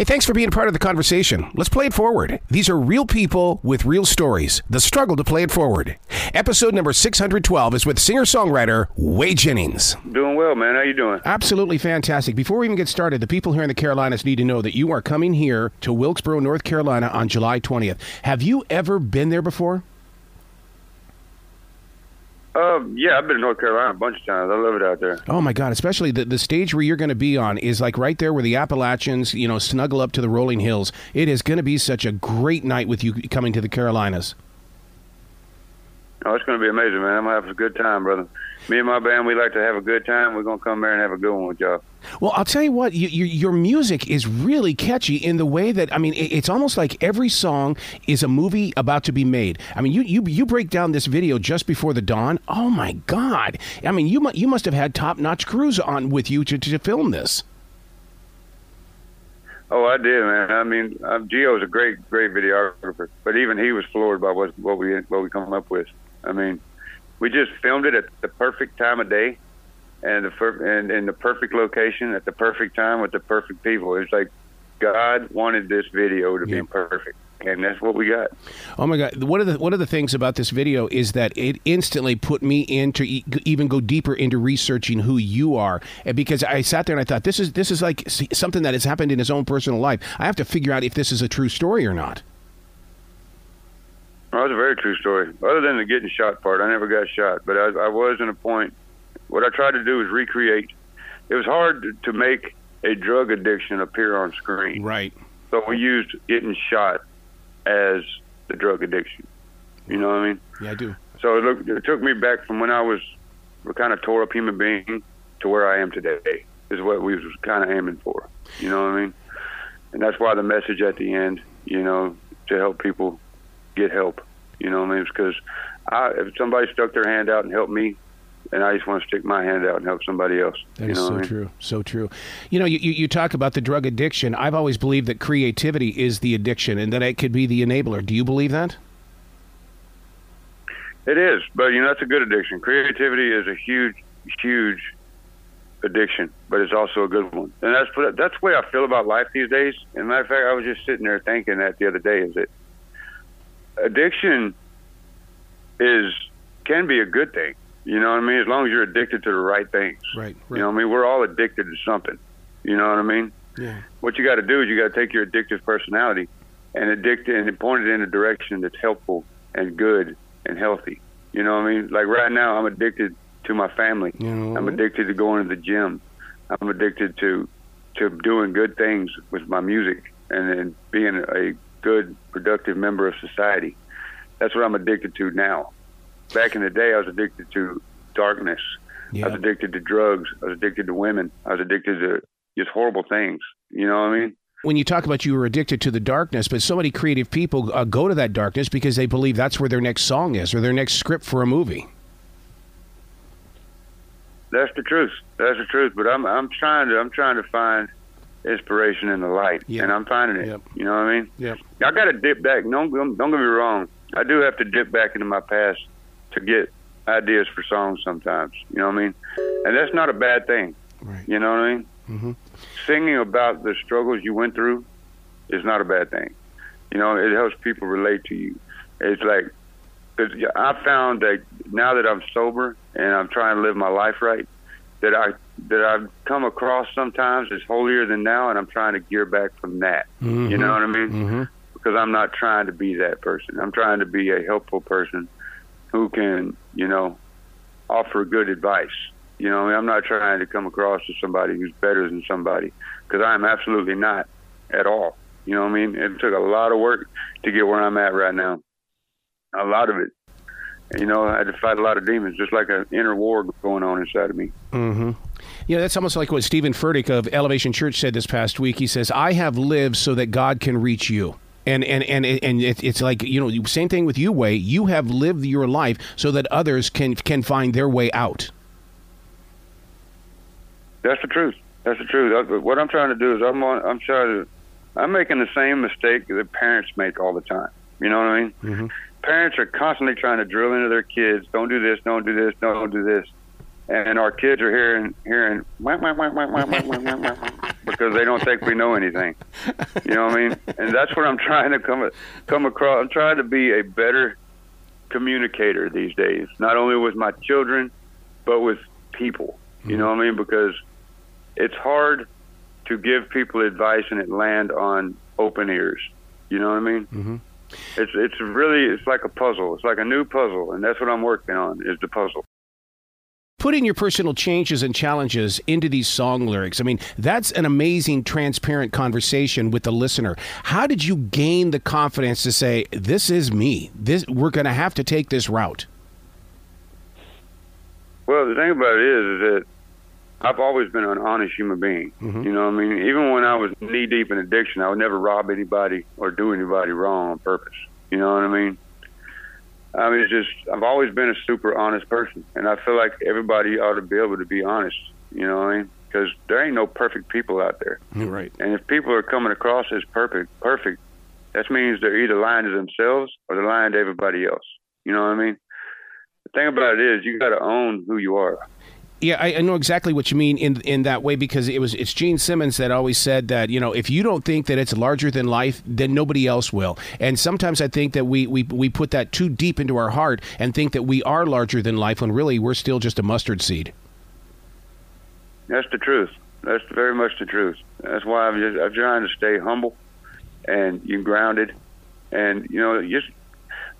Hey, thanks for being part of the conversation. Let's play it forward. These are real people with real stories. The struggle to play it forward. Episode number 612 is with singer-songwriter Whey Jennings. Doing well, man. How you doing? Absolutely fantastic. Before we even get started, the people here in the Carolinas need to know that you are coming here to Wilkesboro, North Carolina on July 20th. Have you ever been there before? Uh, yeah, I've been to North Carolina a bunch of times. I love it out there. Oh my God! Especially the the stage where you're going to be on is like right there where the Appalachians, you know, snuggle up to the rolling hills. It is going to be such a great night with you coming to the Carolinas. Oh, it's going to be amazing, man. I'm going to have a good time, brother. Me and my band, we like to have a good time. We're going to come there and have a good one with y'all. Well, I'll tell you what, you, you, your music is really catchy in the way that I mean, it, it's almost like every song is a movie about to be made. I mean, you you you break down this video just before the dawn. Oh my God! I mean, you mu- you must have had top notch crews on with you to, to film this. Oh, I did, man. I mean, um, Gio's a great, great videographer, but even he was floored by what what we what we come up with. I mean, we just filmed it at the perfect time of day, and the and in the perfect location at the perfect time with the perfect people. It's like God wanted this video to Yeah. be perfect, and that's what we got. Oh my God! One of the one of the things about this video is that it instantly put me into e- even go deeper into researching who you are, and because I sat there and I thought this is this is like something that has happened in his own personal life. I have to figure out if this is a true story or not. Well, it's a very true story. Other than the getting shot part, I never got shot, but I, I was in a point. What I tried to do was recreate. It was hard to, to make a drug addiction appear on screen, Right. so we used getting shot as the drug addiction. You know what I mean? Yeah, I do. So it, looked, it took me back from when I was a kind of tore up human being to where I am today. Is what we was kind of aiming for. You know what I mean? And that's why the message at the end, you know, to help people get help. You know what I mean? Because I, if somebody stuck their hand out and helped me, and I just want to stick my hand out and help somebody else. That you is know so I mean? true. So true. You know, you, you, talk about the drug addiction. I've always believed that creativity is the addiction and that it could be the enabler. Do you believe that? It is, but you know that's a good addiction. Creativity is a huge, huge addiction, but it's also a good one. And that's what- that's the way I feel about life these days. And matter of fact, I was just sitting there thinking that the other day is that addiction is can be a good thing. You know what I mean? As long as you're addicted to the right things. Right. You know what I mean? We're all addicted to something. You know what I mean? Yeah. What you got to do is you got to take your addictive personality and addict it and point it in a direction that's helpful and good and healthy. You know what I mean? Like right now, I'm addicted to my family. You know, I'm addicted to going to the gym. I'm addicted to to doing good things with my music and, and being a good, productive member of society. That's what I'm addicted to now. Back in the day, I was addicted to darkness. I was addicted to drugs. I was addicted to women. I was addicted to just horrible things. You know what I mean? when you talk about you were addicted to the darkness, but so many creative people uh, go to that darkness because they believe that's where their next song is or their next script for a movie. That's the truth. That's the truth. But I'm I'm trying to I'm trying to find inspiration in the light, Yeah. and I'm finding it. Yep. You know what I mean? Yep. I got to dip back. Don't don't get me wrong. I do have to dip back into my past to get ideas for songs sometimes. You know what I mean? And that's not a bad thing. Right. You know what I mean? Mhm. Singing about the struggles you went through is not a bad thing. You know, it helps people relate to you. It's like, cause I found that now that I'm sober and I'm trying to live my life right, that I that I've come across sometimes is holier than now, and I'm trying to gear back from that. You know what I mean? hmm Because I'm not trying to be that person. I'm trying to be a helpful person who can, you know, offer good advice. You know, I mean, I'm not trying to come across as somebody who's better than somebody because I am absolutely not at all. You know what I mean? It took a lot of work to get where I'm at right now. A lot of it. You know, I had to fight a lot of demons, just like an inner war going on inside of me. hmm Yeah, that's almost like what Steven Furtick of Elevation Church said this past week. He says, "I have lived so that God can reach you." And and and and it, it's like you know, same thing with you, Whey. You have lived your life so that others can can find their way out. That's the truth. That's the truth. What I'm trying to do is I'm on, I'm trying to I'm making the same mistake that parents make all the time. You know what I mean? Mm-hmm. Parents are constantly trying to drill into their kids, don't do this, don't do this, don't do this. And our kids are hearing hearing wah, wah, wah, wah, wah, wah, wah, wah, because they don't think we know anything. You know what I mean? And that's what I'm trying to come come across. I'm trying to be a better communicator these days, not only with my children, but with people. You know what I mean? Because it's hard to give people advice and it land on open ears. You know what I mean? Mm-hmm. It's it's really it's like a puzzle. It's like a new puzzle, and that's what I'm working on is the puzzle. Putting your personal changes and challenges into these song lyrics. I mean, that's an amazing, transparent conversation with the listener. How did you gain the confidence to say, "This is me. This we're going to have to take this route"? Well, the thing about it is, is that I've always been an honest human being. Mhm. You know what I mean? Even when I was knee deep in addiction, I would never rob anybody or do anybody wrong on purpose. You know what I mean? I mean, it's just, I've always been a super honest person. And I feel like everybody ought to be able to be honest. You know what I mean? Because there ain't no perfect people out there. Right. And if people are coming across as perfect, perfect, that means they're either lying to themselves or they're lying to everybody else. You know what I mean? The thing about it is, you got to own who you are. Yeah, I, I know exactly what you mean in in that way because it was it's Gene Simmons that always said that you know if you don't think that it's larger than life, then nobody else will. And sometimes I think that we we we put that too deep into our heart and think that we are larger than life when really we're still just a mustard seed. That's the truth. That's very much the truth. That's why I'm just I'm trying to stay humble and you grounded, and you know just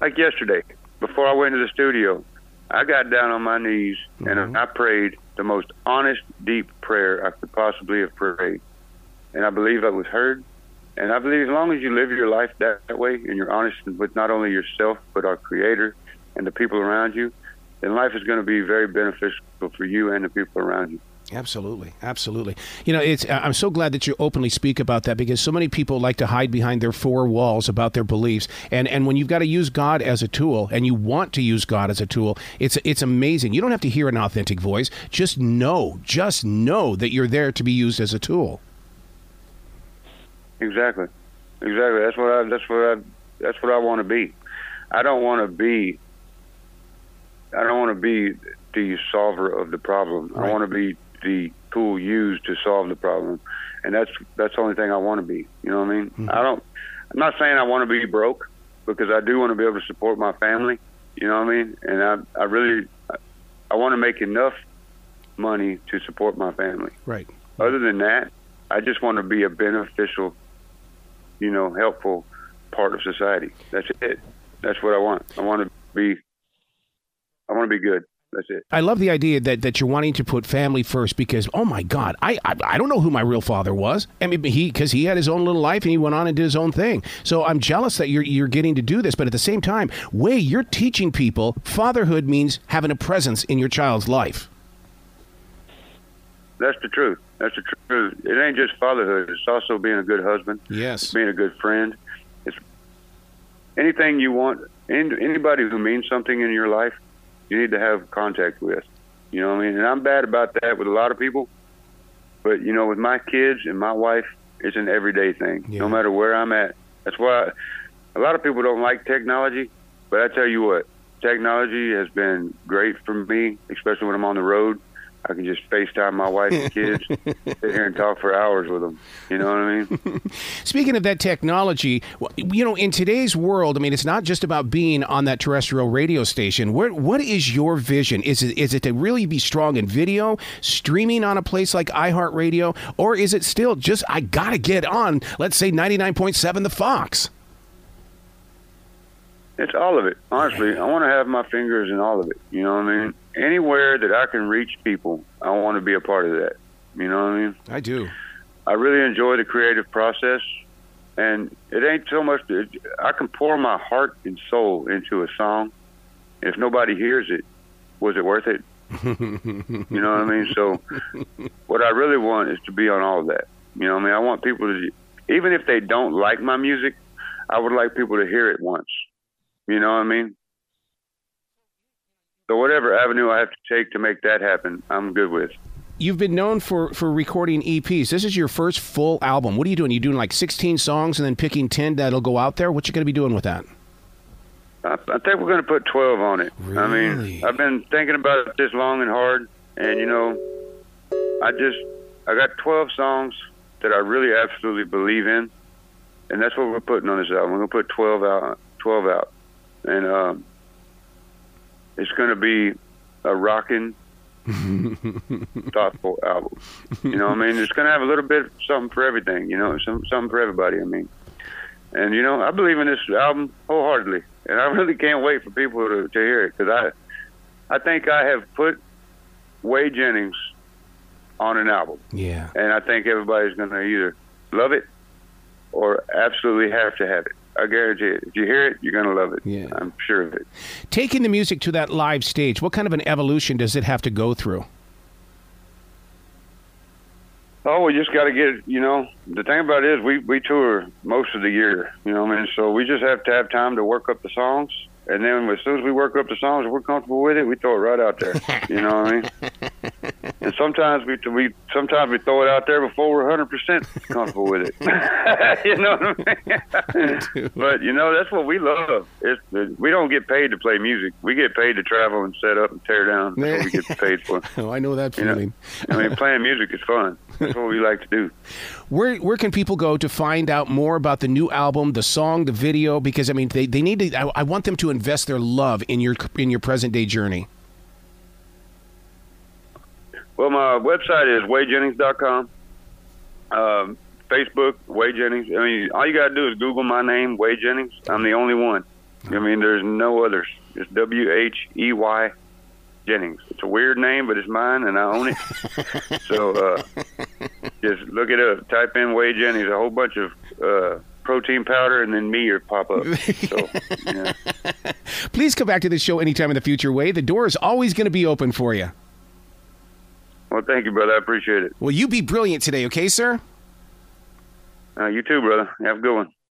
like yesterday before I went to the studio, I got down on my knees and mm-hmm. I prayed the most honest, deep prayer I could possibly have prayed, and I believe I was heard. And I believe as long as you live your life that, that way and you're honest with not only yourself but our Creator and the people around you, then life is going to be very beneficial for you and the people around you. Absolutely, absolutely. You know, it's. I'm so glad that you openly speak about that because so many people like to hide behind their four walls about their beliefs, and and when you've got to use God as a tool, and you want to use God as a tool, it's it's amazing. You don't have to hear an authentic voice. Just know, just know that you're there to be used as a tool. Exactly, exactly. That's what I. That's what I. That's what I want to be. I don't want to be. I don't want to be the solver of the problem. Right. I want to be the tool used to solve the problem, and that's that's the only thing I want to be. You know what I mean? Mhm. I don't. I'm not saying I want to be broke because I do want to be able to support my family. You know what I mean? And I I really I want to make enough money to support my family. Right. Other than that, I just want to be a beneficial, you know, helpful part of society. That's it. That's what I want. I want to be. I want to be good. That's it. I love the idea that, that you're wanting to put family first because oh my God, I, I I don't know who my real father was. I mean, he because he had his own little life and he went on and did his own thing. So I'm jealous that you're you're getting to do this, but at the same time, Whey you're teaching people fatherhood means having a presence in your child's life. That's the truth. That's the truth. It ain't just fatherhood. It's also being a good husband, Yes. being a good friend. It's anything you want. Anybody who means something in your life, you need to have contact with. You know what I mean? And I'm bad about that with a lot of people. But you know, with my kids and my wife, it's an everyday thing. Yeah. No matter where I'm at. That's why a lot of people don't like technology. But I tell you what, technology has been great for me, especially when I'm on the road. I can just FaceTime my wife and kids, sit here and talk for hours with them. You know what I mean? Speaking of that technology, you know, in today's world, I mean, it's not just about being on that terrestrial radio station. Where, what is your vision? Is it is it to really be strong in video, streaming on a place like iHeartRadio, or is it still just I gotta get on, let's say ninety nine point seven, the Fox? It's all of it. Honestly, I want to have my fingers in all of it. You know what I mean? Anywhere that I can reach people, I want to be a part of that. You know what I mean? I do. I really enjoy the creative process, and it ain't so much that I can pour my heart and soul into a song. If nobody hears it, was it worth it? You know what I mean? So, what I really want is to be on all of that. You know what I mean? I want people to, even if they don't like my music, I would like people to hear it once. You know what I mean? So, whatever avenue I have to take to make that happen, I'm good with. You've been known for, for recording EPs. This is your first full album. What are you doing? you doing like 16 songs and then picking 10 that'll go out there? What you going to be doing with that? I, I think we're going to put 12 on it. I mean, I've been thinking about it this long and hard, and you know, I just I got 12 songs, that I really absolutely believe in, and that's what we're putting on this album. We're gonna put twelve out, twelve out, and um, it's gonna be a rocking, thoughtful album. You know, what I mean, it's gonna have a little bit of something for everything. You know, some something for everybody. I mean, and you know, I believe in this album wholeheartedly, and I really can't wait for people to to hear it because I, I think I have put Whey Jennings on an album. Yeah. And I think everybody's going to either love it or absolutely have to have it. I guarantee it. If you hear it, you're going to love it. Yeah. I'm sure of it. Taking the music to that live stage, what kind of an evolution does it have to go through? Oh, we just got to get, you know, the thing about it is we, we tour most of the year, you know what I mean? So we just have to have time to work up the songs. And then as soon as we work up the songs, we're comfortable with it, we throw it right out there. You know what I mean? and sometimes we we sometimes we throw it out there before we're hundred percent comfortable with it. you know what I mean? but you know that's what we love. It's, we don't get paid to play music. We get paid to travel and set up and tear down. That's what we get paid for. oh, I know that You know? I mean, playing music is fun. That's what we like to do. Where where can people go to find out more about the new album, the song, the video? Because I mean, they, they need to. I, I want them to invest their love in your in your present day journey. Well, my website is WheyJennings.com. Um, Facebook, Whey Jennings. I mean, all you got to do is Google my name, Whey Jennings. I'm the only one. I mean, there's no others. It's W H E Y Jennings. It's a weird name, but it's mine, and I own it. so uh, just look it up. Type in Whey Jennings. A whole bunch of uh, protein powder, and then me or pop up. So, yeah. Please come back to this show anytime in the future, Whey. The door is always going to be open for you. Well, thank you, brother. I appreciate it. Well, you be brilliant today, okay, sir? Uh, you too, brother. Have a good one.